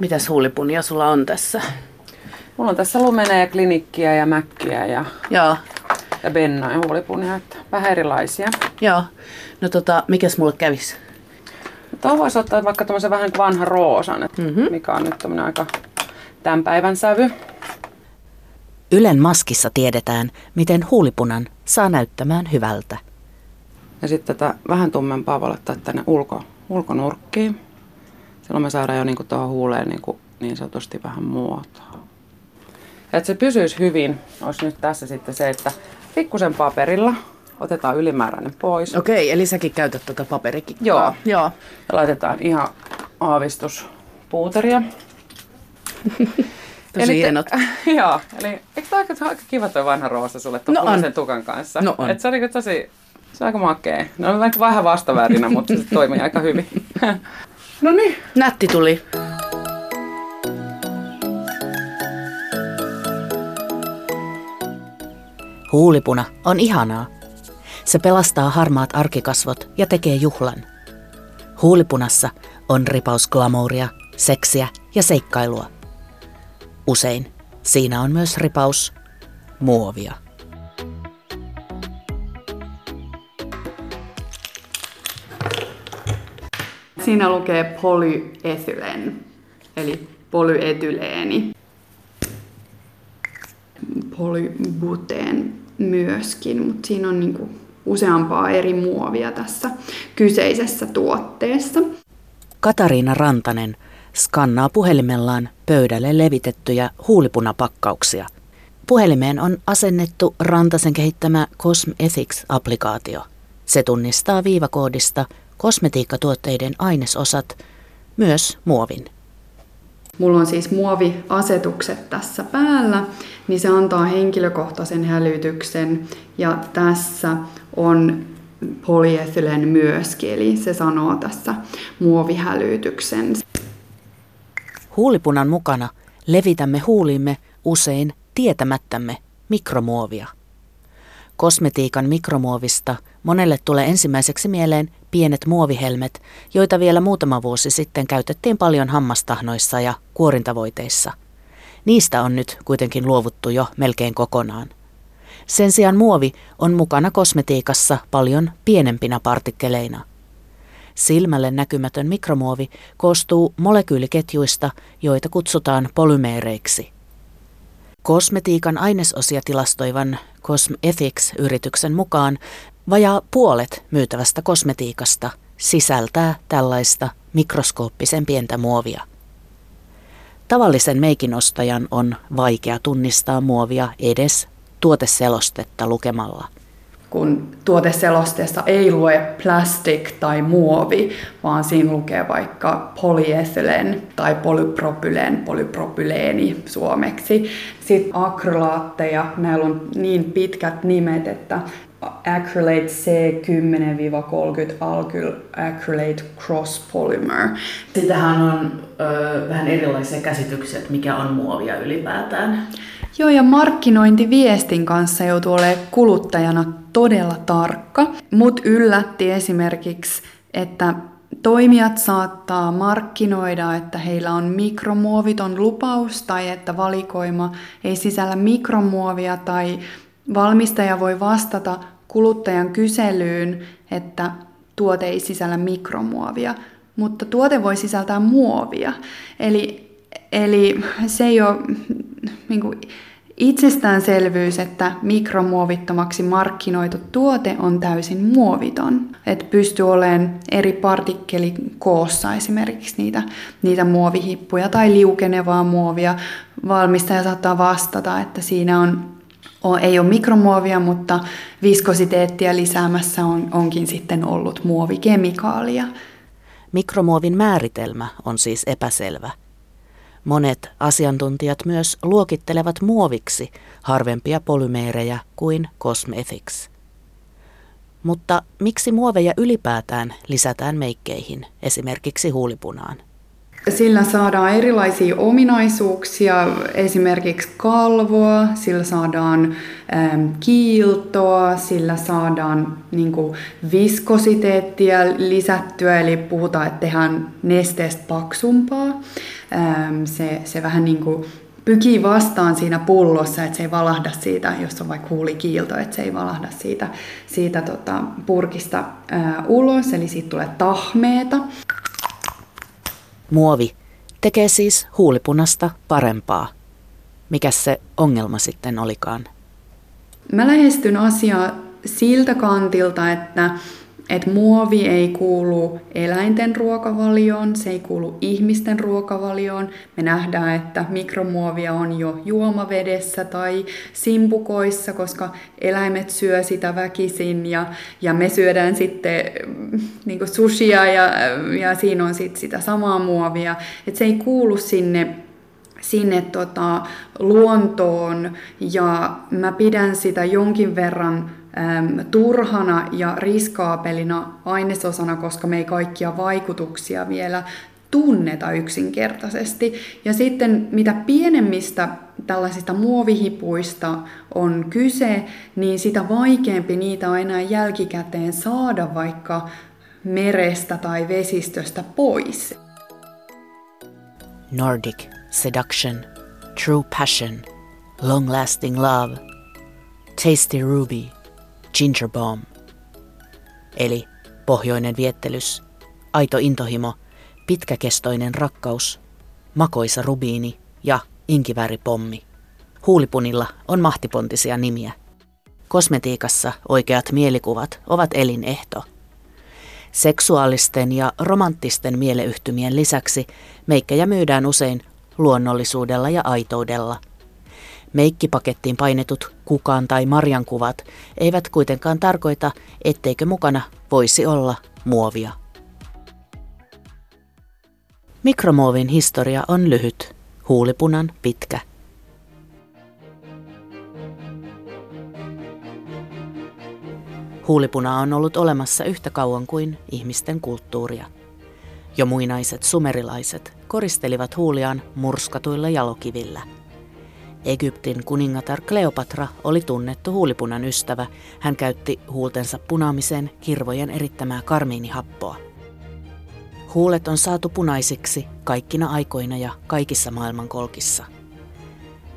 Mitäs huulipunia sulla on tässä? Mulla on tässä lumenea, klinikkiä ja mäkkiä ja, Joo, ja benna ja huulipunia, että vähän erilaisia. joo. No tota, mikäs mulle kävis? Tuohon voisi ottaa vaikka tämmöisen vähän vanhan roosan, mm-hmm. mikä on nyt tämmöinen aika tämän päivän sävy. Ylen maskissa tiedetään, miten huulipunan saa näyttämään hyvältä. Ja sitten tätä vähän tummempaa voi laittaa tänne ulko, ulkonurkkiin. Silloin me saadaan jo niinku tuohon huuleen niinku niin sanotusti vähän muotoa. Ja että se pysyisi hyvin, olisi nyt tässä sitten se, että pikkusen paperilla otetaan ylimääräinen pois. Okei, eli säkin käytät tätä paperikikkaa. Joo. Joo. Ja laitetaan ihan aavistus puuteria. Tosi hienot. joo, eli eikö tämä aika, aika kiva tuo vanha roosa sulle tuon No no tukan kanssa? No on. Et se on niinku tosi, se on aika makea. No on vähän vastavärinä, mutta se toimii aika hyvin. No niin. Nätti tuli. Huulipuna on ihanaa. Se pelastaa harmaat arkikasvot ja tekee juhlan. Huulipunassa on ripaus glamouria, seksiä ja seikkailua. Usein siinä on myös ripaus muovia. Siinä lukee polyetylen, eli polyetyleeni. Polybuteen myöskin, mutta siinä on niinku useampaa eri muovia tässä kyseisessä tuotteessa. Katariina Rantanen skannaa puhelimellaan pöydälle levitettyjä huulipunapakkauksia. Puhelimeen on asennettu Rantasen kehittämä Cosm Ethics-applikaatio. Se tunnistaa viivakoodista kosmetiikkatuotteiden ainesosat, myös muovin. Mulla on siis muoviasetukset tässä päällä, niin se antaa henkilökohtaisen hälytyksen ja tässä on polyetylen myöskin, eli se sanoo tässä muovihälytyksen. Huulipunan mukana levitämme huuliimme usein tietämättämme mikromuovia. Kosmetiikan mikromuovista monelle tulee ensimmäiseksi mieleen pienet muovihelmet, joita vielä muutama vuosi sitten käytettiin paljon hammastahnoissa ja kuorintavoiteissa. Niistä on nyt kuitenkin luovuttu jo melkein kokonaan. Sen sijaan muovi on mukana kosmetiikassa paljon pienempinä partikkeleina. Silmälle näkymätön mikromuovi koostuu molekyyliketjuista, joita kutsutaan polymeereiksi. Kosmetiikan ainesosia tilastoivan Cosm Ethics-yrityksen mukaan vajaa puolet myytävästä kosmetiikasta sisältää tällaista mikroskooppisen pientä muovia. Tavallisen meikin ostajan on vaikea tunnistaa muovia edes tuoteselostetta lukemalla. kun tuoteselosteessa ei lue plastic tai muovi, vaan siinä lukee vaikka polyethylen tai polypropylen, polypropyleeni suomeksi. Sitten akrylaatteja, näillä on niin pitkät nimet, että acrylate C10-30 alkyl acrylate cross polymer. Sitähän on ö, vähän erilaisia käsityksiä, että mikä on muovia ylipäätään. Joo, ja markkinointiviestin kanssa joutuu olemaan kuluttajana todella tarkka. Mut yllätti esimerkiksi, että toimijat saattaa markkinoida, että heillä on mikromuoviton lupaus tai että valikoima ei sisällä mikromuovia tai valmistaja voi vastata kuluttajan kyselyyn, että tuote ei sisällä mikromuovia, mutta tuote voi sisältää muovia. Eli, eli se ei ole niin kuin, itsestäänselvyys, että mikromuovittomaksi markkinoitu tuote on täysin muoviton. Että pystyy olemaan eri partikkelikoossa esimerkiksi niitä, niitä muovihippuja tai liukenevaa muovia. Valmistaja saattaa vastata, että siinä on ei ole mikromuovia, mutta viskositeettia lisäämässä on, onkin sitten ollut muovikemikaalia. Mikromuovin määritelmä on siis epäselvä. Monet asiantuntijat myös luokittelevat muoviksi harvempia polymeerejä kuin Cosmetics. Mutta miksi muoveja ylipäätään lisätään meikkeihin, esimerkiksi huulipunaan? Sillä saadaan erilaisia ominaisuuksia, esimerkiksi kalvoa, sillä saadaan ähm, kiiltoa, sillä saadaan niin kuin, viskositeettia lisättyä, eli puhutaan, että tehdään nesteestä paksumpaa. äm, se, se vähän niin kuin pykii vastaan siinä pullossa, että se ei valahda siitä, jos on vaikka huulikiilto, että se ei valahda siitä, siitä tota, purkista ää, ulos, eli siitä tulee tahmeeta. Muovi tekee siis huulipunasta parempaa. Mikä se ongelma sitten olikaan? Mä lähestyn asiaa siltä kantilta, että että muovi ei kuulu eläinten ruokavalioon, se ei kuulu ihmisten ruokavalioon. Me nähdään, että mikromuovia on jo juomavedessä tai simpukoissa, koska eläimet syö sitä väkisin ja, ja me syödään sitten niin sushia ja, ja siinä on sitten sitä samaa muovia. Et se ei kuulu sinne sinne tota, luontoon ja mä pidän sitä jonkin verran turhana ja riskaapelina ainesosana, koska me ei kaikkia vaikutuksia vielä tunneta yksinkertaisesti. Ja sitten mitä pienemmistä tällaisista muovihipuista on kyse, niin sitä vaikeampi niitä enää jälkikäteen saada vaikka merestä tai vesistöstä pois. Nordic seduction, true passion, long lasting love, tasty ruby – Ginger Bomb. Eli pohjoinen viettelys, aito intohimo, pitkäkestoinen rakkaus, makoisa rubiini ja inkivääripommi. Huulipunilla on mahtipontisia nimiä. Kosmetiikassa oikeat mielikuvat ovat elinehto. Seksuaalisten ja romanttisten mieleyhtymien lisäksi meikkejä myydään usein luonnollisuudella ja aitoudella – Meikkipakettiin painetut kukaan tai marjan kuvat eivät kuitenkaan tarkoita, etteikö mukana voisi olla muovia. Mikromuovin historia on lyhyt, huulipunan pitkä. Huulipuna on ollut olemassa yhtä kauan kuin ihmisten kulttuuria. Jo muinaiset sumerilaiset koristelivat huuliaan murskatuilla jalokivillä – Egyptin kuningatar Kleopatra oli tunnettu huulipunan ystävä. Hän käytti huultensa punaamiseen kirvojen erittämää karmiinihappoa. Huulet on saatu punaisiksi kaikkina aikoina ja kaikissa maailmankolkissa.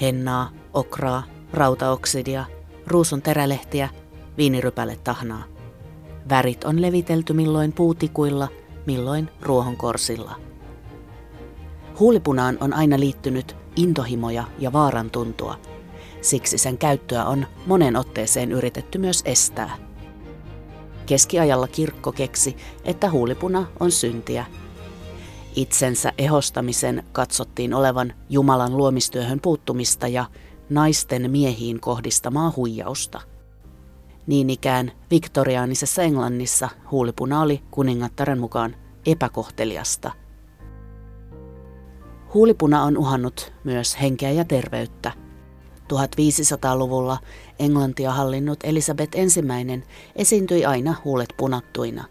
Hennaa, okraa, rautaoksidia, ruusun terälehtiä, viinirypäle-tahnaa. Värit on levitelty milloin puutikuilla, milloin ruohonkorsilla. Huulipunaan on aina liittynyt intohimoja ja vaaran tuntua. Siksi sen käyttöä on monen otteeseen yritetty myös estää. Keskiajalla kirkko keksi, että huulipuna on syntiä. Itsensä ehostamisen katsottiin olevan Jumalan luomistyöhön puuttumista ja naisten miehiin kohdistamaa huijausta. Niin ikään viktoriaanisessa Englannissa huulipuna oli kuningattaren mukaan epäkohteliasta – Huulipuna on uhannut myös henkeä ja terveyttä. 1500-luvulla Englantia hallinnut Elisabeth I esiintyi aina huulet punattuina.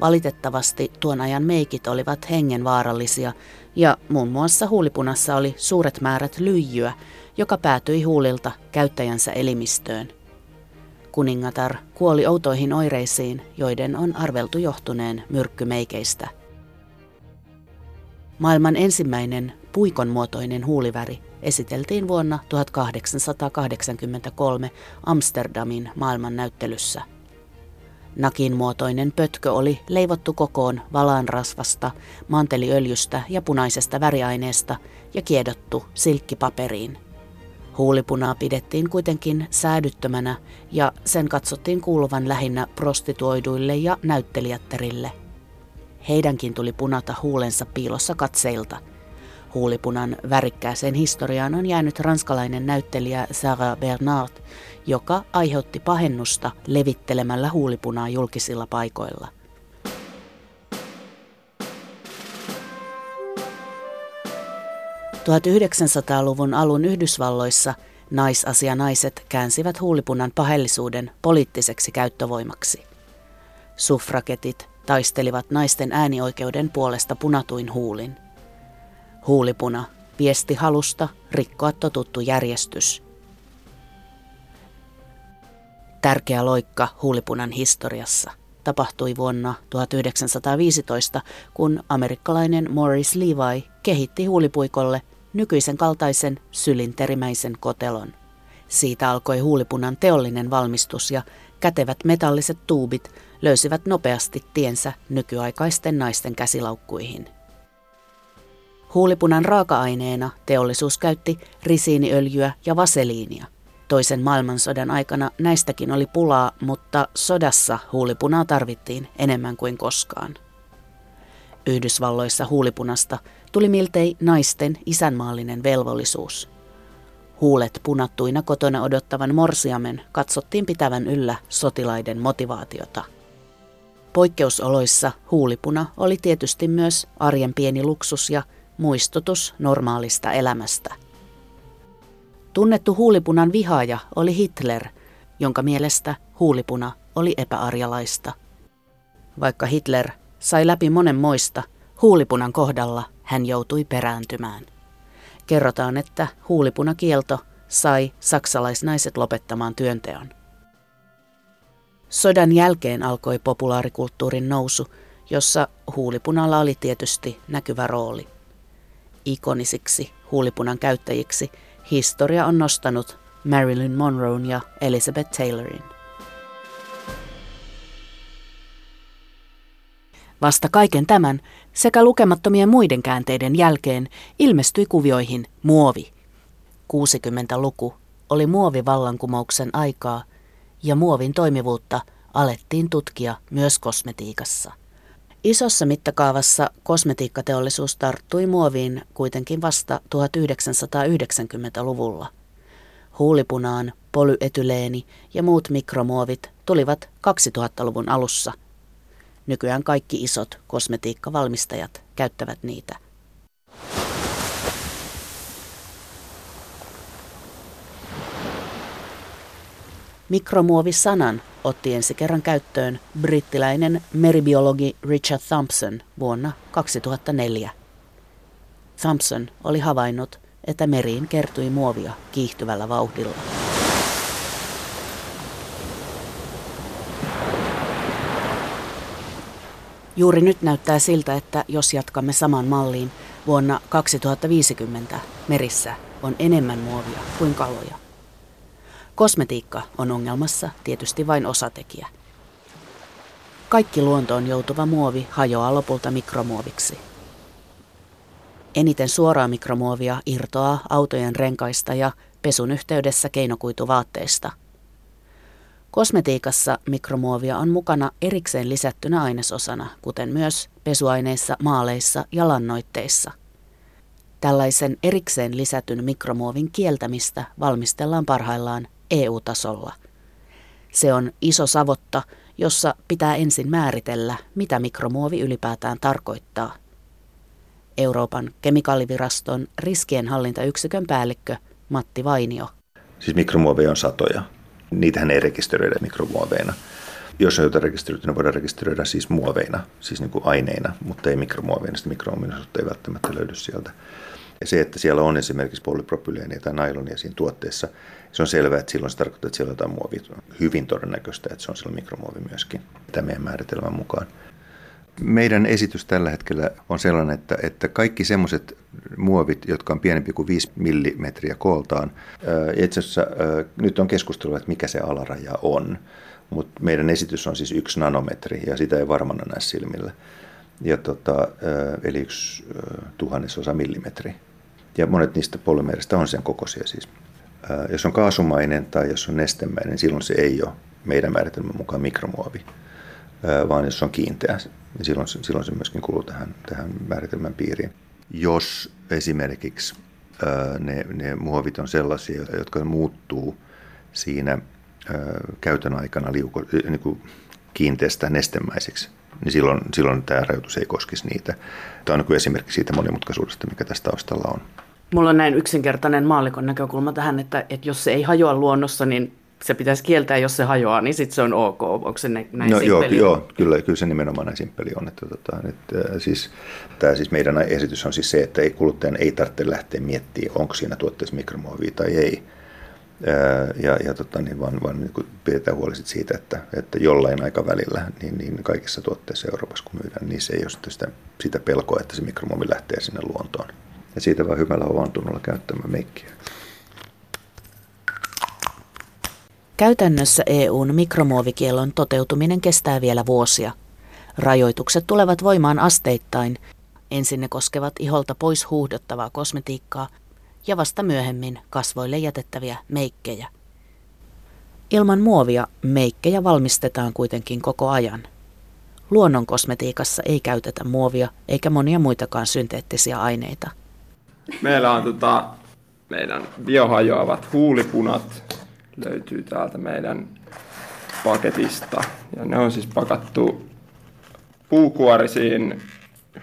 Valitettavasti tuon ajan meikit olivat hengenvaarallisia ja muun muassa huulipunassa oli suuret määrät lyijyä, joka päätyi huulilta käyttäjänsä elimistöön. Kuningatar kuoli outoihin oireisiin, joiden on arveltu johtuneen myrkkymeikeistä – Maailman ensimmäinen puikon muotoinen huuliväri esiteltiin vuonna 1883 Amsterdamin maailmannäyttelyssä. Nakin muotoinen pötkö oli leivottu kokoon valaanrasvasta, manteliöljystä ja punaisesta väriaineesta ja kiedottu silkkipaperiin. Huulipunaa pidettiin kuitenkin säädyttömänä ja sen katsottiin kuuluvan lähinnä prostituoiduille ja näyttelijättärille – Heidänkin tuli punata huulensa piilossa katseilta. Huulipunan värikkääseen historiaan on jäänyt ranskalainen näyttelijä Sarah Bernard, joka aiheutti pahennusta levittelemällä huulipunaa julkisilla paikoilla. luvun alun Yhdysvalloissa naisasianaiset käänsivät huulipunan pahellisuuden poliittiseksi käyttövoimaksi. Suffraketit taistelivat naisten äänioikeuden puolesta punatuin huulin. Huulipuna, viesti halusta rikkoa totuttu järjestys. Tärkeä loikka huulipunan historiassa – tapahtui vuonna 1915, kun amerikkalainen Morris Levi kehitti huulipuikolle nykyisen kaltaisen sylinterimäisen kotelon. Siitä alkoi huulipunan teollinen valmistus ja kätevät metalliset tuubit löysivät nopeasti tiensä nykyaikaisten naisten käsilaukkuihin. Huulipunan raaka-aineena teollisuus käytti risiiniöljyä ja vaseliinia. Toisen maailmansodan aikana näistäkin oli pulaa, mutta sodassa huulipunaa tarvittiin enemmän kuin koskaan. Yhdysvalloissa huulipunasta tuli miltei naisten isänmaallinen velvollisuus. Huulet punattuina kotona odottavan morsiamen katsottiin pitävän yllä sotilaiden motivaatiota. Poikkeusoloissa huulipuna oli tietysti myös arjen pieni luksus ja muistutus normaalista elämästä. Tunnettu huulipunan vihaaja oli Hitler, jonka mielestä huulipuna oli epäarjalaista. Vaikka Hitler sai läpi monen moista, huulipunan kohdalla hän joutui perääntymään. Kerrotaan, että huulipunakielto sai saksalaisnaiset lopettamaan työnteon. Sodan jälkeen alkoi populaarikulttuurin nousu, jossa huulipunalla oli tietysti näkyvä rooli. Ikonisiksi huulipunan käyttäjiksi historia on nostanut Marilyn Monroe ja Elizabeth Taylorin. Vasta kaiken tämän sekä lukemattomien muiden käänteiden jälkeen ilmestyi kuvioihin muovi. 60-luku oli muovivallankumouksen aikaa ja muovin toimivuutta alettiin tutkia myös kosmetiikassa. Isossa mittakaavassa kosmetiikkateollisuus tarttui muoviin kuitenkin vasta 1990-luvulla. Huulipunaan, polyetyleeni ja muut mikromuovit tulivat 2000-luvun alussa – Nykyään kaikki isot kosmetiikkavalmistajat käyttävät niitä. Mikromuovisanan otti ensi kerran käyttöön brittiläinen meribiologi Richard Thompson vuonna 2004. Thompson oli havainnut, että meriin kertyi muovia kiihtyvällä vauhdilla. Juuri nyt näyttää siltä, että jos jatkamme saman malliin, vuonna 2050 merissä on enemmän muovia kuin kaloja. Kosmetiikka on ongelmassa tietysti vain osatekijä. Kaikki luontoon joutuva muovi hajoaa lopulta mikromuoviksi. Eniten suoraa mikromuovia irtoaa autojen renkaista ja pesun yhteydessä keinokuituvaatteista – Kosmetiikassa mikromuovia on mukana erikseen lisättynä ainesosana, kuten myös pesuaineissa, maaleissa ja lannoitteissa. Tällaisen erikseen lisätyn mikromuovin kieltämistä valmistellaan parhaillaan EU-tasolla. Se on iso savotta, jossa pitää ensin määritellä, mitä mikromuovi ylipäätään tarkoittaa. Euroopan kemikaaliviraston riskienhallintayksikön päällikkö Matti Vainio. Siis mikromuoveja on satoja niitähän ei rekisteröidä mikromuoveina. Jos on jotain rekisteröity, ne voidaan rekisteröidä siis muoveina, siis niin kuin aineina, mutta ei mikromuoveina. Sitä mikroominaisuutta ei välttämättä löydy sieltä. Ja se, että siellä on esimerkiksi polypropyleenia tai nailonia siinä tuotteessa, se on selvää, että silloin se tarkoittaa, että siellä on jotain muovia. Hyvin todennäköistä, että se on silloin mikromuovi myöskin, tämän meidän määritelmän mukaan. Meidän esitys tällä hetkellä on sellainen, että, että kaikki semmoiset muovit, jotka on pienempi kuin 5 millimetriä kooltaan, itse asiassa nyt on keskustelua, että mikä se alaraja on, mutta meidän esitys on siis yksi nanometri ja sitä ei varmana näe silmillä. Ja tota, eli yksi tuhannesosa millimetri. Ja monet niistä polymeeristä on sen kokoisia siis. Jos on kaasumainen tai jos on nestemäinen, silloin se ei ole meidän määritelmän mukaan mikromuovi, vaan jos on kiinteä, niin silloin, silloin se myöskin kuuluu tähän, tähän määritelmän piiriin. Jos esimerkiksi ne, ne muovit on sellaisia, jotka muuttuu siinä käytön aikana liuko, niin kuin kiinteästä nestemäiseksi, niin silloin, silloin tämä rajoitus ei koskisi niitä. Tämä on niin esimerkki siitä monimutkaisuudesta, mikä tässä taustalla on. Mulla on näin yksinkertainen maallikon näkökulma tähän, että, että jos se ei hajoa luonnossa, niin se pitäisi kieltää, jos se hajoaa, niin sitten se on ok. Onko se näin no, joo, joo, kyllä, kyllä se nimenomaan näin simppeli on. Että, tota, että, äh, siis, tämä siis meidän esitys on siis se, että ei, kuluttajan ei tarvitse lähteä miettimään, onko siinä tuotteessa mikromuovia tai ei. ja, ja tota, niin vaan, vaan niin kuin pidetään huoli siitä, että, että jollain aikavälillä niin, niin kaikissa tuotteissa Euroopassa kun myydään, niin se ei ole sitä, sitä pelkoa, että se mikromuovi lähtee sinne luontoon. Ja siitä vaan hyvällä ovan tunnolla käyttämään meikkiä. Käytännössä EUn mikromuovikielon toteutuminen kestää vielä vuosia. Rajoitukset tulevat voimaan asteittain. Ensin ne koskevat iholta pois huuhdottavaa kosmetiikkaa ja vasta myöhemmin kasvoille jätettäviä meikkejä. Ilman muovia meikkejä valmistetaan kuitenkin koko ajan. Luonnon kosmetiikassa ei käytetä muovia eikä monia muitakaan synteettisiä aineita. Meillä on tota, meidän biohajoavat huulipunat, löytyy täältä meidän paketista. Ja ne on siis pakattu puukuorisiin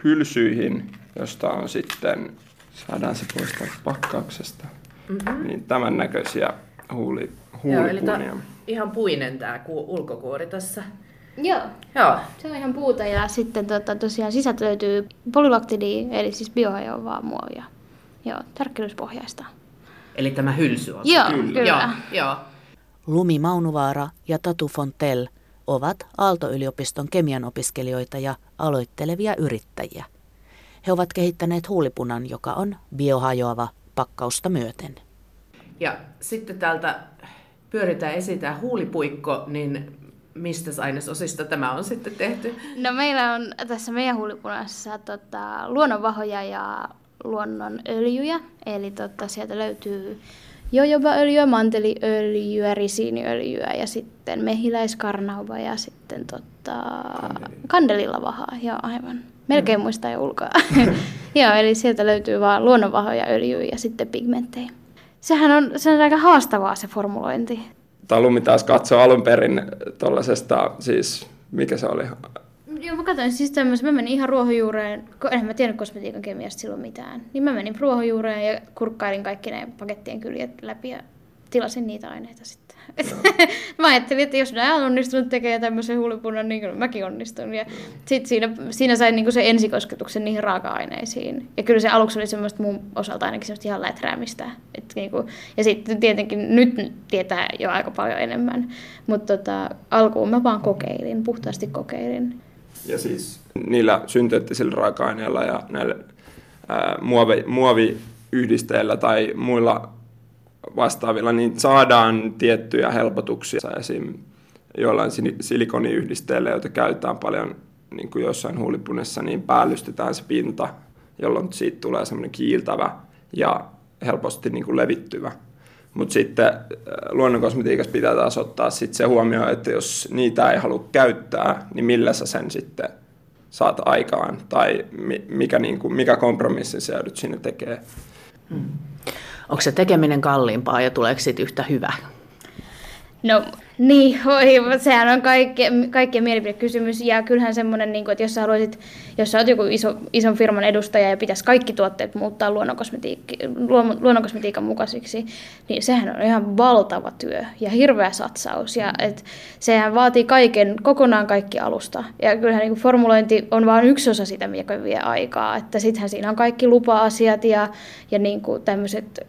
hylsyihin, josta on sitten, saadaan se pois pakkauksesta, mm-hmm. niin tämän näköisiä huuli, huulipunia. Joo, eli ihan puinen tämä ulkokuori tässä. Joo. Joo. Se on ihan puuta ja sitten tota, tosiaan sisältä löytyy polylaktidia, eli siis biohajoavaa muovia. Joo, tärkkelyspohjaista. Eli tämä hylsy on Joo, kyllä. kyllä. Joo, joo. Lumi Maunuvaara ja Tatu Fontel ovat Aalto-yliopiston kemian opiskelijoita ja aloittelevia yrittäjiä. He ovat kehittäneet huulipunan, joka on biohajoava pakkausta myöten. Ja sitten täältä pyöritään esitään huulipuikko, niin mistä ainesosista tämä on sitten tehty? No meillä on tässä meidän huulipunassa tota, luonnonvahoja ja luonnonöljyjä. Eli tota, sieltä löytyy jojobaöljyä, manteliöljyä, risiiniöljyä ja sitten mehiläiskarnauva ja sitten tota, kandelillavahaa. Joo, aivan. Melkein mm. muistaa jo ulkoa. Joo, eli sieltä löytyy vaan luonnonvahoja, öljyä ja sitten pigmenttejä. Sehän on, se on aika haastavaa se formulointi. Talumi taas katsoo alun perin tuollaisesta, siis mikä se oli, Joo, mä katsoin siis tämmöisen, mä menin ihan ruohonjuureen, en mä tiennyt kosmetiikan kemiasta silloin mitään. Niin mä menin ruohonjuureen ja kurkkailin kaikki ne pakettien kyljet läpi ja tilasin niitä aineita sitten. mä ajattelin, että jos nämä on onnistunut tekemään tämmöisen huulipunnan, niin kyllä mäkin onnistun. Ja sitten siinä, siinä sain niinku se ensikosketuksen niihin raaka-aineisiin. Ja kyllä se aluksi oli semmoista mun osalta ainakin semmoista ihan läträämistä. Et niinku, ja sitten tietenkin nyt tietää jo aika paljon enemmän. Mutta tota, alkuun mä vaan kokeilin, puhtaasti kokeilin. Ja siis niillä synteettisillä raaka-aineilla ja näillä muovi, muoviyhdisteillä tai muilla vastaavilla, niin saadaan tiettyjä helpotuksia. Esim. jollain silikoniyhdisteillä, joita käytetään paljon niin kuin jossain huulipunessa, niin päällystetään se pinta, jolloin siitä tulee semmoinen kiiltävä ja helposti niin kuin levittyvä. Mutta sitten äh, luonnonkosmetiikassa pitää taas ottaa sit se huomioon, että jos niitä ei halua käyttää, niin millä sä sen sitten saat aikaan tai mikä, niin kuin, mikä kompromissi se joudut sinne tekee. Hmm. Onko se tekeminen kalliimpaa ja tuleeko siitä yhtä hyvä? No niin, oi, sehän on kaikkien, kaikkien mielipidekysymys. Ja kyllähän semmoinen, niin kuin, että jos sä haluaisit, jos sä oot joku iso, ison firman edustaja ja pitäisi kaikki tuotteet muuttaa luonnonkosmetiikan mukaisiksi, niin sehän on ihan valtava työ ja hirveä satsaus. Ja et, sehän vaatii kaiken, kokonaan kaikki alusta. Ja kyllähän niin formulointi on vain yksi osa sitä, mikä vie aikaa. Että sittenhän siinä on kaikki lupa-asiat ja, ja niin kuin tämmöiset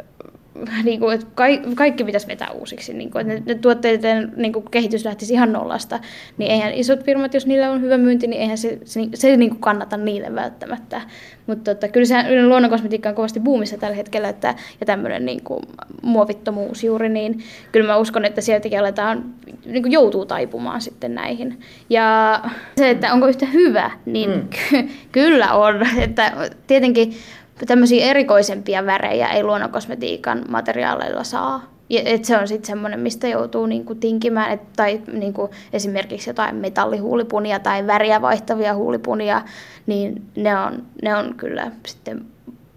niin kuin, että kaikki pitäisi vetää uusiksi. Niin kuin, että ne, ne tuotteiden niin kuin, kehitys lähtisi ihan nollasta. Niin eihän isot firmat, jos niillä on hyvä myynti, niin eihän se, se, se niin kuin kannata niille välttämättä. Mutta tota, kyllä se luonnonkosmetiikka on kovasti buumissa tällä hetkellä, että, ja tämmöinen niin kuin, muovittomuus juuri, niin kyllä mä uskon, että sieltäkin aletaan, niin kuin joutuu taipumaan sitten näihin. Ja se, että onko yhtä hyvä, niin mm. kyllä on. Että tietenkin tämmöisiä erikoisempia värejä ei luonnonkosmetiikan materiaaleilla saa. Et se on sitten semmoinen, mistä joutuu niinku tinkimään, et, tai niinku esimerkiksi jotain metallihuulipunia tai väriä vaihtavia huulipunia, niin ne on, ne on kyllä sitten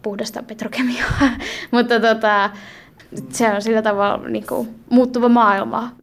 puhdasta petrokemiaa. Mutta tota, se on sillä tavalla niinku muuttuva maailma.